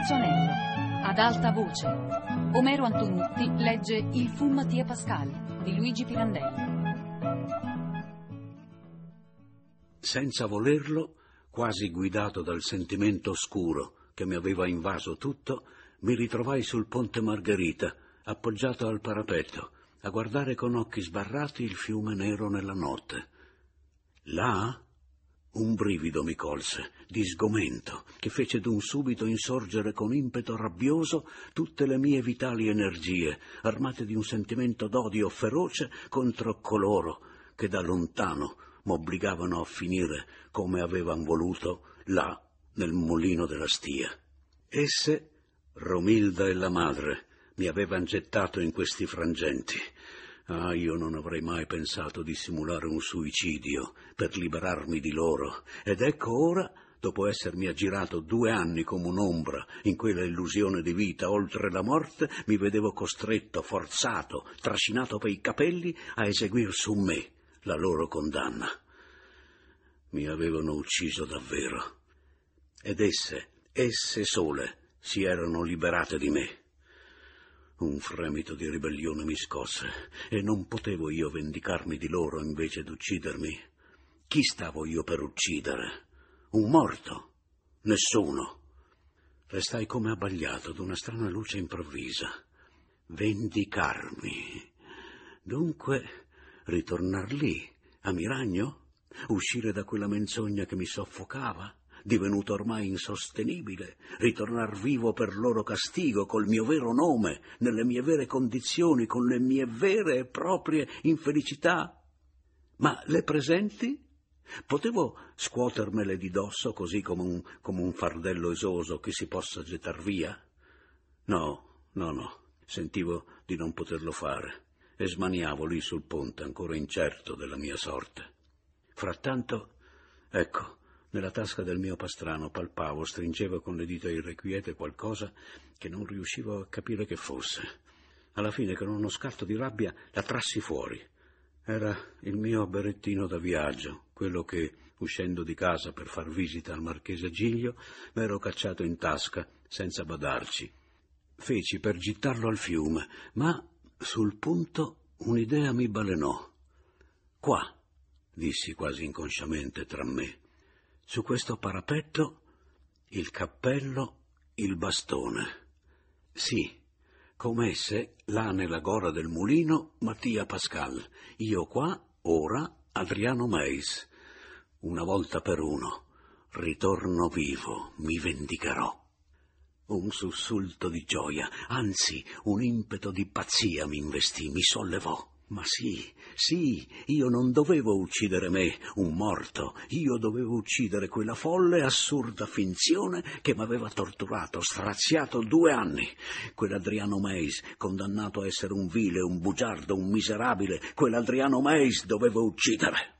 terzo anello. Ad alta voce. Omero Antonutti legge Il fu Mattia Pascal di Luigi Pirandelli. Senza volerlo, quasi guidato dal sentimento oscuro che mi aveva invaso tutto, mi ritrovai sul ponte Margherita, appoggiato al parapetto, a guardare con occhi sbarrati il fiume nero nella notte. Là un brivido mi colse, di sgomento, che fece d'un subito insorgere con impeto rabbioso tutte le mie vitali energie, armate di un sentimento d'odio feroce contro coloro che da lontano m'obbligavano a finire come avevan voluto là nel mulino della stia. Esse, Romilda e la madre, mi avevan gettato in questi frangenti Ah, io non avrei mai pensato di simulare un suicidio per liberarmi di loro. Ed ecco ora, dopo essermi aggirato due anni come un'ombra in quella illusione di vita oltre la morte, mi vedevo costretto, forzato, trascinato per i capelli a eseguir su me la loro condanna. Mi avevano ucciso davvero. Ed esse, esse sole, si erano liberate di me. Un fremito di ribellione mi scosse e non potevo io vendicarmi di loro invece d'uccidermi. Chi stavo io per uccidere? Un morto? Nessuno. Restai come abbagliato d'una strana luce improvvisa. Vendicarmi. Dunque, ritornar lì, a Miragno? Uscire da quella menzogna che mi soffocava? Divenuto ormai insostenibile, ritornar vivo per loro castigo, col mio vero nome, nelle mie vere condizioni, con le mie vere e proprie infelicità. Ma le presenti? Potevo scuotermele di dosso così come un, come un fardello esoso che si possa gettar via? No, no, no, sentivo di non poterlo fare e smaniavo lì sul ponte ancora incerto della mia sorte. Frattanto, ecco, nella tasca del mio pastrano palpavo, stringevo con le dita irrequiete qualcosa che non riuscivo a capire che fosse. Alla fine, con uno scatto di rabbia, la trassi fuori. Era il mio berettino da viaggio, quello che, uscendo di casa per far visita al marchese Giglio, m'ero cacciato in tasca senza badarci. Feci per gittarlo al fiume, ma sul punto un'idea mi balenò. Qua, dissi quasi inconsciamente tra me. Su questo parapetto il cappello, il bastone. Sì, come esse, là nella gora del mulino, Mattia Pascal. Io qua, ora, Adriano Meis. Una volta per uno. Ritorno vivo, mi vendicherò. Un sussulto di gioia, anzi un impeto di pazzia mi investì, mi sollevò. Ma sì, sì, io non dovevo uccidere me, un morto, io dovevo uccidere quella folle, assurda finzione che m'aveva torturato, straziato due anni. Quell'Adriano Meis, condannato a essere un vile, un bugiardo, un miserabile, quell'Adriano Meis dovevo uccidere.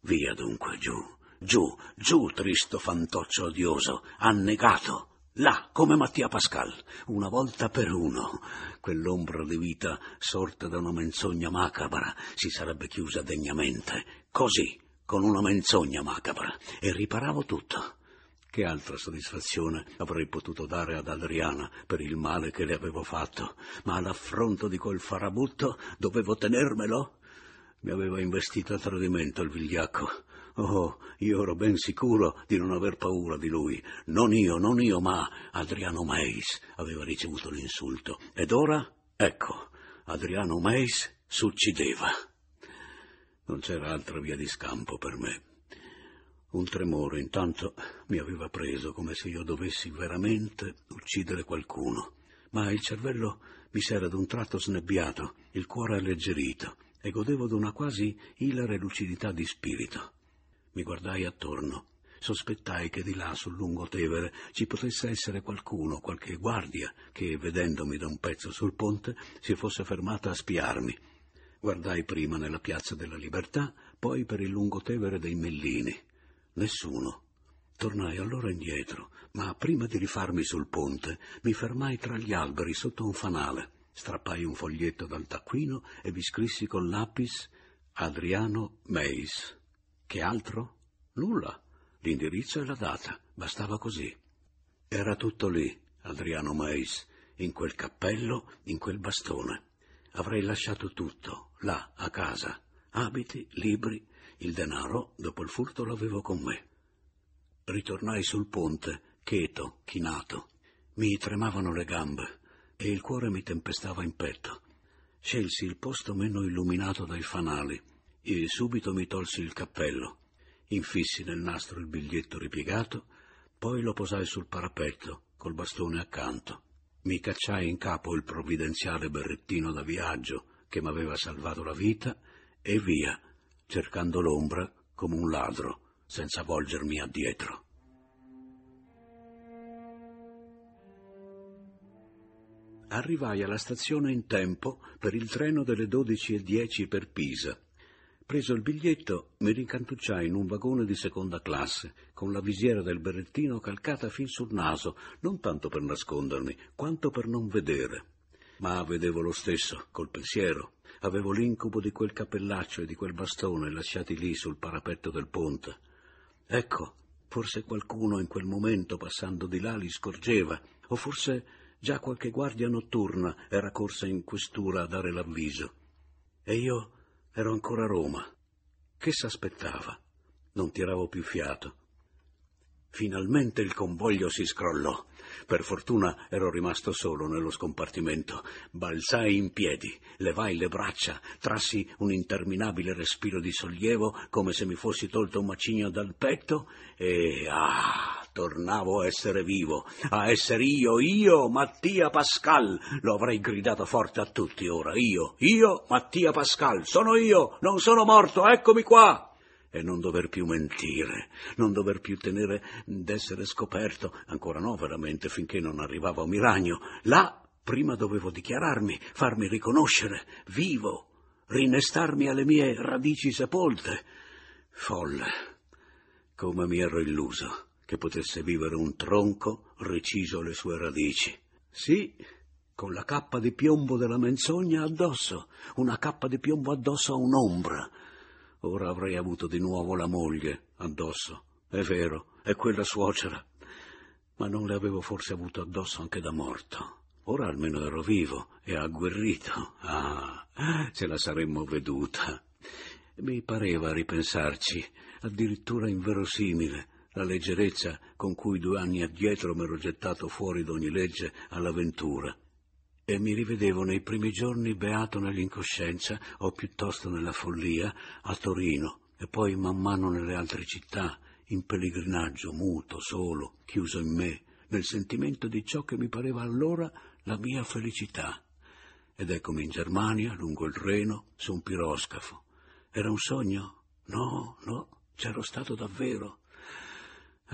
Via dunque, giù, giù, giù, tristo fantoccio odioso, annegato. Là, come Mattia Pascal, una volta per uno, quell'ombra di vita sorta da una menzogna macabra si sarebbe chiusa degnamente, così, con una menzogna macabra, e riparavo tutto. Che altra soddisfazione avrei potuto dare ad Adriana per il male che le avevo fatto, ma all'affronto di quel farabutto dovevo tenermelo? Mi aveva investito a tradimento il vigliacco Oh, io ero ben sicuro di non aver paura di lui. Non io, non io, ma Adriano Meis aveva ricevuto l'insulto. Ed ora, ecco, Adriano Meis s'uccideva. Non c'era altra via di scampo per me. Un tremore intanto mi aveva preso come se io dovessi veramente uccidere qualcuno. Ma il cervello mi s'era d'un tratto snebbiato, il cuore alleggerito, e godevo d'una quasi ilare lucidità di spirito. Mi guardai attorno. Sospettai che di là sul lungotevere ci potesse essere qualcuno, qualche guardia, che, vedendomi da un pezzo sul ponte, si fosse fermata a spiarmi. Guardai prima nella piazza della Libertà, poi per il lungotevere dei Mellini. Nessuno. Tornai allora indietro, ma prima di rifarmi sul ponte mi fermai tra gli alberi sotto un fanale. Strappai un foglietto dal taccuino e vi scrissi con lapis Adriano Meis. Che altro? Nulla. L'indirizzo e la data. Bastava così. Era tutto lì, Adriano Mais, in quel cappello, in quel bastone. Avrei lasciato tutto, là, a casa. Abiti, libri, il denaro, dopo il furto, l'avevo con me. Ritornai sul ponte, cheto, chinato. Mi tremavano le gambe e il cuore mi tempestava in petto. Scelsi il posto meno illuminato dai fanali e subito mi tolsi il cappello. Infissi nel nastro il biglietto ripiegato, poi lo posai sul parapetto, col bastone accanto. Mi cacciai in capo il provvidenziale berrettino da viaggio che m'aveva salvato la vita e via, cercando l'ombra come un ladro, senza volgermi addietro. Arrivai alla stazione in tempo per il treno delle 12.10 per Pisa. Preso il biglietto, mi rincantucciai in un vagone di seconda classe, con la visiera del berrettino calcata fin sul naso, non tanto per nascondermi, quanto per non vedere. Ma vedevo lo stesso, col pensiero. Avevo l'incubo di quel cappellaccio e di quel bastone lasciati lì sul parapetto del ponte. Ecco, forse qualcuno in quel momento passando di là li scorgeva, o forse Già qualche guardia notturna era corsa in questura a dare l'avviso. E io ero ancora a Roma. Che s'aspettava? Non tiravo più fiato. Finalmente il convoglio si scrollò. Per fortuna ero rimasto solo nello scompartimento. Balzai in piedi, levai le braccia, trassi un interminabile respiro di sollievo, come se mi fossi tolto un macigno dal petto, e ah, tornavo a essere vivo, a essere io, io, Mattia Pascal. Lo avrei gridato forte a tutti ora. Io, io, Mattia Pascal, sono io, non sono morto, eccomi qua. E non dover più mentire, non dover più tenere d'essere scoperto, ancora no veramente, finché non arrivava un miragno. Là prima dovevo dichiararmi, farmi riconoscere, vivo, rinnestarmi alle mie radici sepolte. Folle, come mi ero illuso che potesse vivere un tronco reciso alle sue radici. Sì, con la cappa di piombo della menzogna addosso, una cappa di piombo addosso a un'ombra. Ora avrei avuto di nuovo la moglie addosso, è vero, è quella suocera, ma non le avevo forse avuto addosso anche da morto. Ora almeno ero vivo e agguerrito. Ah, ce la saremmo veduta. Mi pareva ripensarci, addirittura inverosimile, la leggerezza con cui due anni addietro m'ero gettato fuori d'ogni legge all'avventura e mi rivedevo nei primi giorni beato nell'incoscienza o piuttosto nella follia a Torino e poi man mano nelle altre città, in pellegrinaggio, muto, solo, chiuso in me, nel sentimento di ciò che mi pareva allora la mia felicità. Ed eccomi in Germania, lungo il Reno, su un piroscafo. Era un sogno? No, no, c'ero stato davvero.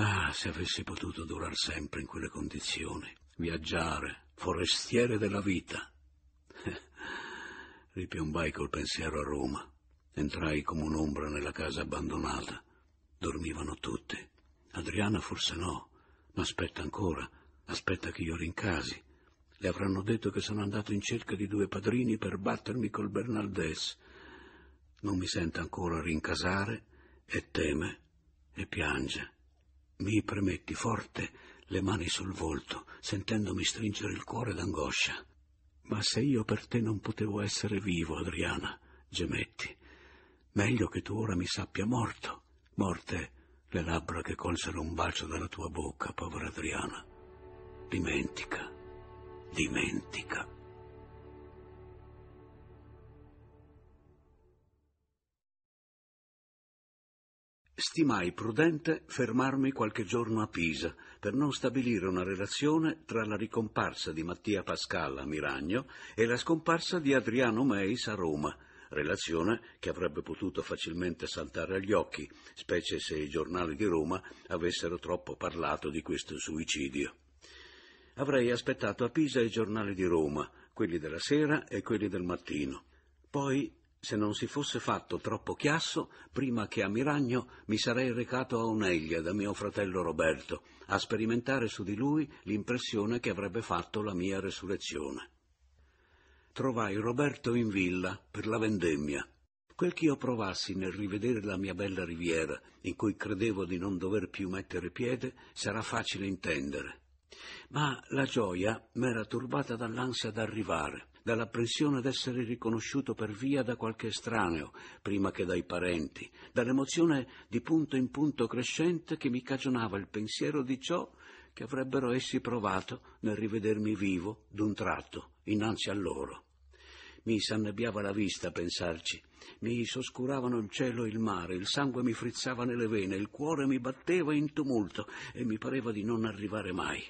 Ah, se avessi potuto durar sempre in quelle condizioni, viaggiare, forestiere della vita. Ripiombai col pensiero a Roma. Entrai come un'ombra nella casa abbandonata. Dormivano tutti. Adriana forse no, ma aspetta ancora, aspetta che io rincasi. Le avranno detto che sono andato in cerca di due padrini per battermi col Bernaldès. Non mi sente ancora rincasare e teme e piange. Mi premetti forte le mani sul volto, sentendomi stringere il cuore d'angoscia. Ma se io per te non potevo essere vivo, Adriana, gemetti, meglio che tu ora mi sappia morto. Morte le labbra che colsero un bacio dalla tua bocca, povera Adriana. Dimentica, dimentica. Stimai prudente fermarmi qualche giorno a Pisa per non stabilire una relazione tra la ricomparsa di Mattia Pascal a Miragno e la scomparsa di Adriano Meis a Roma, relazione che avrebbe potuto facilmente saltare agli occhi, specie se i giornali di Roma avessero troppo parlato di questo suicidio. Avrei aspettato a Pisa i giornali di Roma, quelli della sera e quelli del mattino. Poi se non si fosse fatto troppo chiasso, prima che a Miragno mi sarei recato a Oneglia da mio fratello Roberto, a sperimentare su di lui l'impressione che avrebbe fatto la mia resurrezione. Trovai Roberto in villa per la vendemmia. Quel che io provassi nel rivedere la mia bella riviera, in cui credevo di non dover più mettere piede, sarà facile intendere. Ma la gioia m'era turbata dall'ansia d'arrivare, dall'apprensione d'essere riconosciuto per via da qualche estraneo, prima che dai parenti, dall'emozione di punto in punto crescente che mi cagionava il pensiero di ciò che avrebbero essi provato nel rivedermi vivo d'un tratto innanzi a loro. Mi s'annebbiava la vista a pensarci, mi s'oscuravano il cielo e il mare, il sangue mi frizzava nelle vene, il cuore mi batteva in tumulto e mi pareva di non arrivare mai.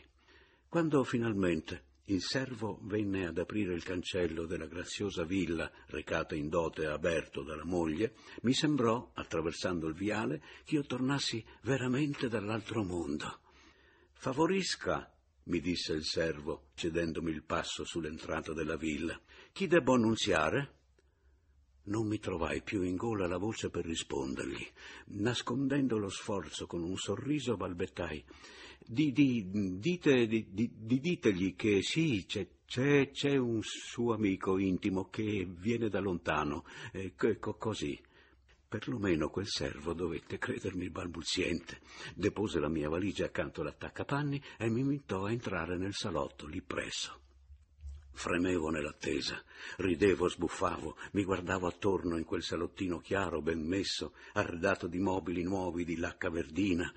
Quando finalmente il servo venne ad aprire il cancello della graziosa villa recata in dote a Berto dalla moglie, mi sembrò, attraversando il viale, che io tornassi veramente dall'altro mondo. Favorisca, mi disse il servo, cedendomi il passo sull'entrata della villa. Chi debbo annunziare? Non mi trovai più in gola la voce per rispondergli. Nascondendo lo sforzo con un sorriso balbettai. Di, di, dite, di, di, ditegli che sì, c'è, c'è, c'è, un suo amico intimo che viene da lontano, eh, co, così. Perlomeno quel servo dovette credermi balbuziente. Depose la mia valigia accanto all'attaccapanni e mi invitò a entrare nel salotto lì presso. Fremevo nell'attesa, ridevo, sbuffavo, mi guardavo attorno in quel salottino chiaro, ben messo, arredato di mobili nuovi di lacca verdina.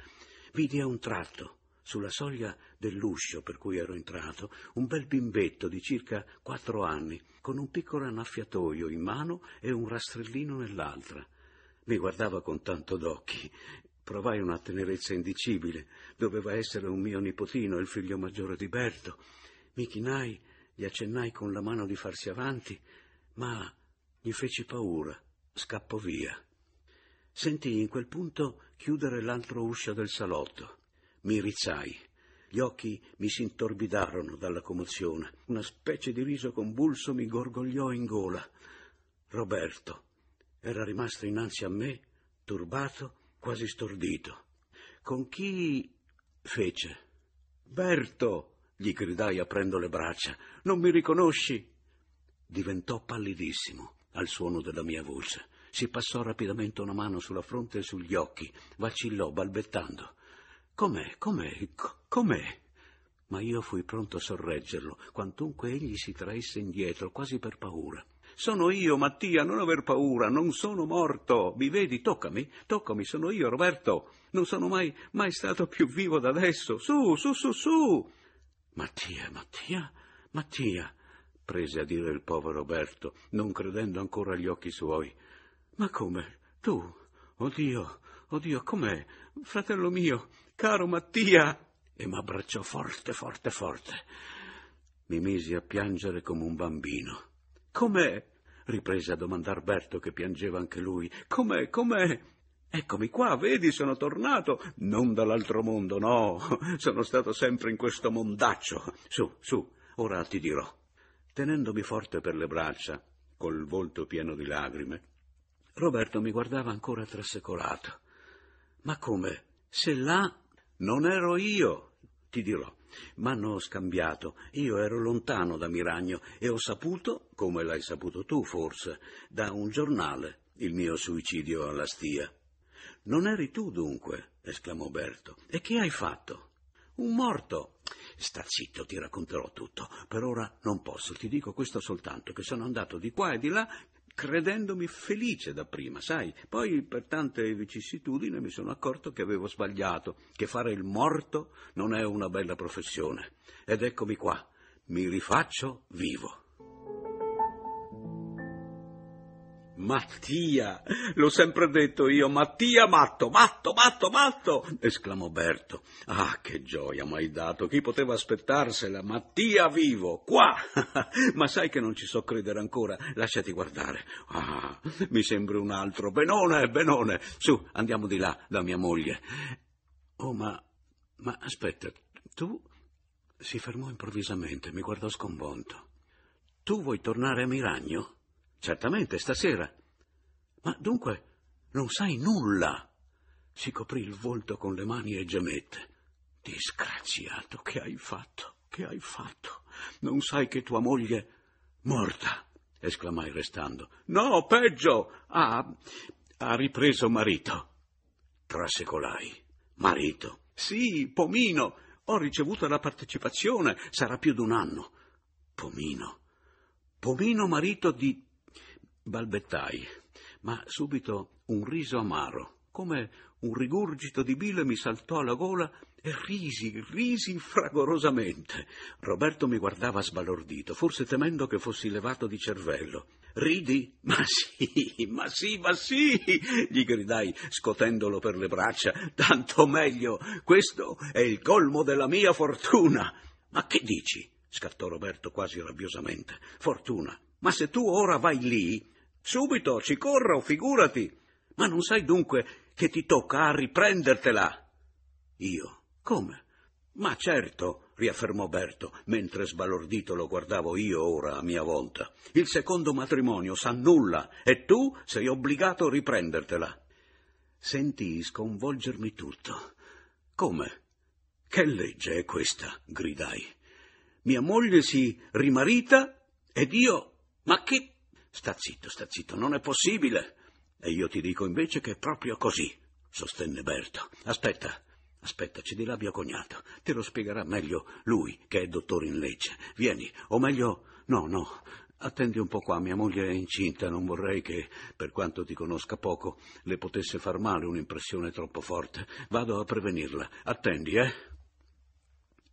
Vidi a un tratto, sulla soglia dell'uscio per cui ero entrato, un bel bimbetto di circa quattro anni, con un piccolo annaffiatoio in mano e un rastrellino nell'altra. Mi guardava con tanto d'occhi. Provai una tenerezza indicibile. Doveva essere un mio nipotino, il figlio maggiore di Berto. Mi chinai, gli accennai con la mano di farsi avanti, ma gli feci paura. Scappò via. Sentii in quel punto chiudere l'altro uscio del salotto. Mi rizzai. Gli occhi mi si intorbidarono dalla commozione. Una specie di riso convulso mi gorgogliò in gola. Roberto era rimasto innanzi a me, turbato, quasi stordito. Con chi fece? Berto, gli gridai aprendo le braccia, non mi riconosci? Diventò pallidissimo al suono della mia voce. Si passò rapidamente una mano sulla fronte e sugli occhi, vacillò balbettando. Com'è? Com'è? Com'è? Ma io fui pronto a sorreggerlo, quantunque egli si traesse indietro, quasi per paura. Sono io, Mattia, non aver paura, non sono morto. Mi vedi? Toccami, toccami, sono io, Roberto. Non sono mai, mai stato più vivo da adesso. Su, su, su, su. Mattia, Mattia, Mattia, prese a dire il povero Roberto, non credendo ancora agli occhi suoi. Ma come? Tu? Oddio, oddio, com'è? Fratello mio, caro Mattia! E m'abbracciò forte, forte, forte. Mi misi a piangere come un bambino. Com'è? riprese a domandar Berto, che piangeva anche lui. Com'è? Com'è? Eccomi qua, vedi, sono tornato. Non dall'altro mondo, no. Sono stato sempre in questo mondaccio. Su, su, ora ti dirò. Tenendomi forte per le braccia, col volto pieno di lagrime, Roberto mi guardava ancora trasecolato. Ma come? Se là non ero io, ti dirò. M'hanno scambiato. Io ero lontano da Miragno e ho saputo, come l'hai saputo tu forse, da un giornale, il mio suicidio alla stia. Non eri tu dunque? esclamò Berto. E che hai fatto? Un morto. Sta zitto, ti racconterò tutto. Per ora non posso, ti dico questo soltanto, che sono andato di qua e di là credendomi felice dapprima, sai. Poi per tante vicissitudini mi sono accorto che avevo sbagliato, che fare il morto non è una bella professione. Ed eccomi qua, mi rifaccio vivo. Mattia, l'ho sempre detto io, Mattia matto, matto, matto, matto, esclamò Berto. Ah, che gioia m'hai dato, chi poteva aspettarsela? Mattia vivo, qua! Ma sai che non ci so credere ancora, lasciati guardare. Ah, mi sembri un altro, Benone, Benone, su, andiamo di là, da mia moglie. Oh, ma, ma aspetta, tu... Si fermò improvvisamente, mi guardò sconvolto. Tu vuoi tornare a Miragno? Certamente, stasera. Ma dunque non sai nulla? Si coprì il volto con le mani e gemette. Disgraziato, che hai fatto? Che hai fatto? Non sai che tua moglie morta? esclamai restando. No, peggio. Ha, ha ripreso marito. Trasecolai. Marito? Sì, Pomino. ho ricevuto la partecipazione, sarà più di un anno. Pomino, Pomino marito di... balbettai, ma subito un riso amaro, come un rigurgito di bile mi saltò alla gola e risi, risi fragorosamente. Roberto mi guardava sbalordito, forse temendo che fossi levato di cervello. Ridi? Ma sì, ma sì, ma sì, gli gridai, scotendolo per le braccia. Tanto meglio, questo è il colmo della mia fortuna. Ma che dici? scattò Roberto quasi rabbiosamente. Fortuna. Ma se tu ora vai lì, subito ci corro, figurati. Ma non sai dunque che ti tocca a riprendertela? Io. Come? Ma certo, riaffermò Berto, mentre sbalordito lo guardavo io ora a mia volta. Il secondo matrimonio s'annulla e tu sei obbligato a riprendertela. Sentii sconvolgermi tutto. Come? Che legge è questa? gridai. Mia moglie si rimarita ed io. Ma che. Sta zitto, sta zitto, non è possibile. E io ti dico invece che è proprio così, sostenne Berto. Aspetta, aspetta, ci dirà mio cognato. Te lo spiegherà meglio lui, che è dottore in legge. Vieni, o meglio. No, no, Attendi un po' qua, mia moglie è incinta, non vorrei che, per quanto ti conosca poco, le potesse far male un'impressione troppo forte. Vado a prevenirla. Attendi, eh?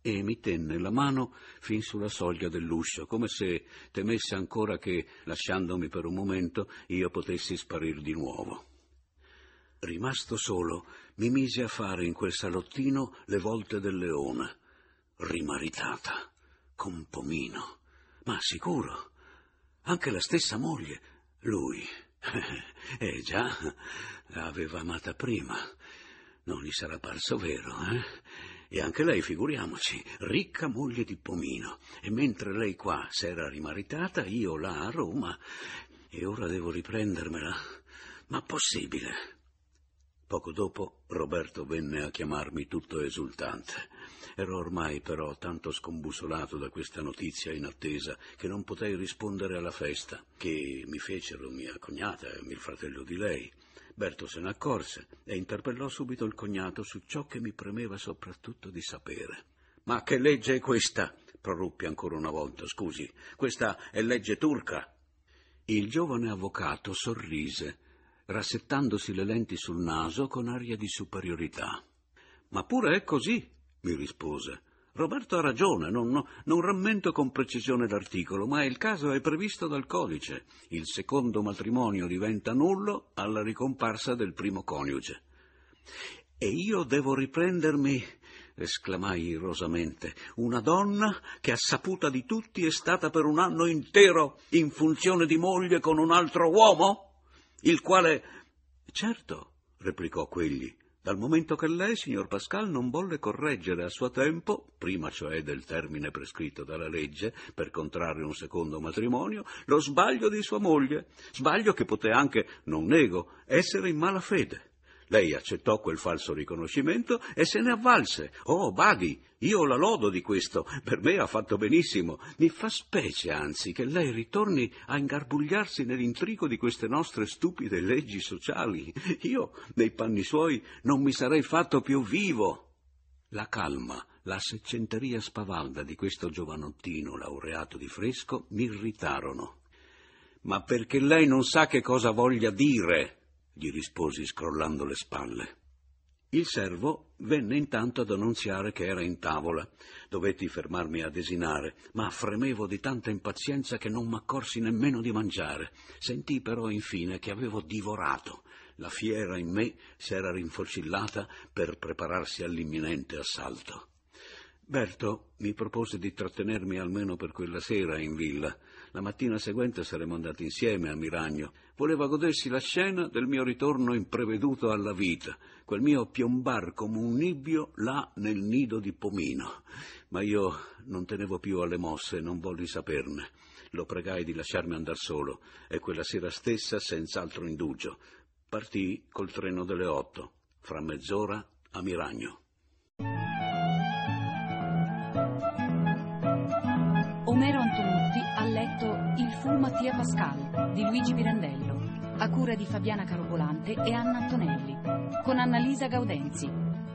E mi tenne la mano fin sulla soglia dell'uscio, come se temesse ancora che, lasciandomi per un momento, io potessi sparir di nuovo. Rimasto solo, mi mise a fare in quel salottino le volte del leone, rimaritata, con Pomino. Ma sicuro, anche la stessa moglie, lui. Eh già, l'aveva amata prima. Non gli sarà parso vero, eh? E anche lei, figuriamoci, ricca moglie di Pomino. E mentre lei qua s'era rimaritata, io là a Roma. E ora devo riprendermela. Ma possibile? Poco dopo Roberto venne a chiamarmi tutto esultante. Ero ormai però tanto scombussolato da questa notizia inattesa che non potei rispondere alla festa che mi fecero mia cognata e il fratello di lei. Berto se ne accorse e interpellò subito il cognato su ciò che mi premeva soprattutto di sapere. Ma che legge è questa? proruppi ancora una volta. Scusi, questa è legge turca. Il giovane avvocato sorrise, rassettandosi le lenti sul naso con aria di superiorità. Ma pure è così, mi rispose. Roberto ha ragione, non, non, rammento con precisione l'articolo, ma il caso è previsto dal codice. Il secondo matrimonio diventa nullo alla ricomparsa del primo coniuge. E io devo riprendermi, esclamai irosamente, una donna che a saputa di tutti è stata per un anno intero in funzione di moglie con un altro uomo, il quale... Certo, replicò quegli, dal momento che lei, signor Pascal, non volle correggere a suo tempo, prima cioè del termine prescritto dalla legge per contrarre un secondo matrimonio, lo sbaglio di sua moglie, sbaglio che poté anche, non nego, essere in mala fede. Lei accettò quel falso riconoscimento e se ne avvalse. Oh, Badi, io la lodo di questo. Per me ha fatto benissimo. Mi fa specie, anzi, che lei ritorni a ingarbugliarsi nell'intrigo di queste nostre stupide leggi sociali. Io, nei panni suoi, non mi sarei fatto più vivo. La calma, la seccenteria spavalda di questo giovanottino laureato di fresco mi irritarono. Ma perché lei non sa che cosa voglia dire, gli risposi scrollando le spalle. Il servo venne intanto ad annunziare che era in tavola. Dovetti fermarmi a desinare, ma fremevo di tanta impazienza che non m'accorsi nemmeno di mangiare. Sentii però infine che avevo divorato. La fiera in me s'era rinfocillata per prepararsi all'imminente assalto. Berto mi propose di trattenermi almeno per quella sera in villa. La mattina seguente saremmo andati insieme a Miragno. Voleva godersi la scena del mio ritorno impreveduto alla vita, quel mio piombar come un nibbio là nel nido di Pomino. Ma io non tenevo più alle mosse non volli saperne. Lo pregai di lasciarmi andar solo e quella sera stessa, senz'altro indugio, partii col treno delle otto, fra mezz'ora a Miragno. Omero Antonutti ha letto Il fu Mattia Pascal di Luigi Pirandello, a cura di Fabiana Carovolante e Anna Antonelli, con Annalisa Gaudenzi.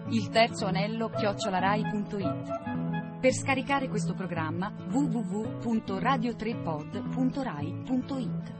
Il terzo anello chiocciolarai.it. Per scaricare questo programma www.radio3pod.rai.it.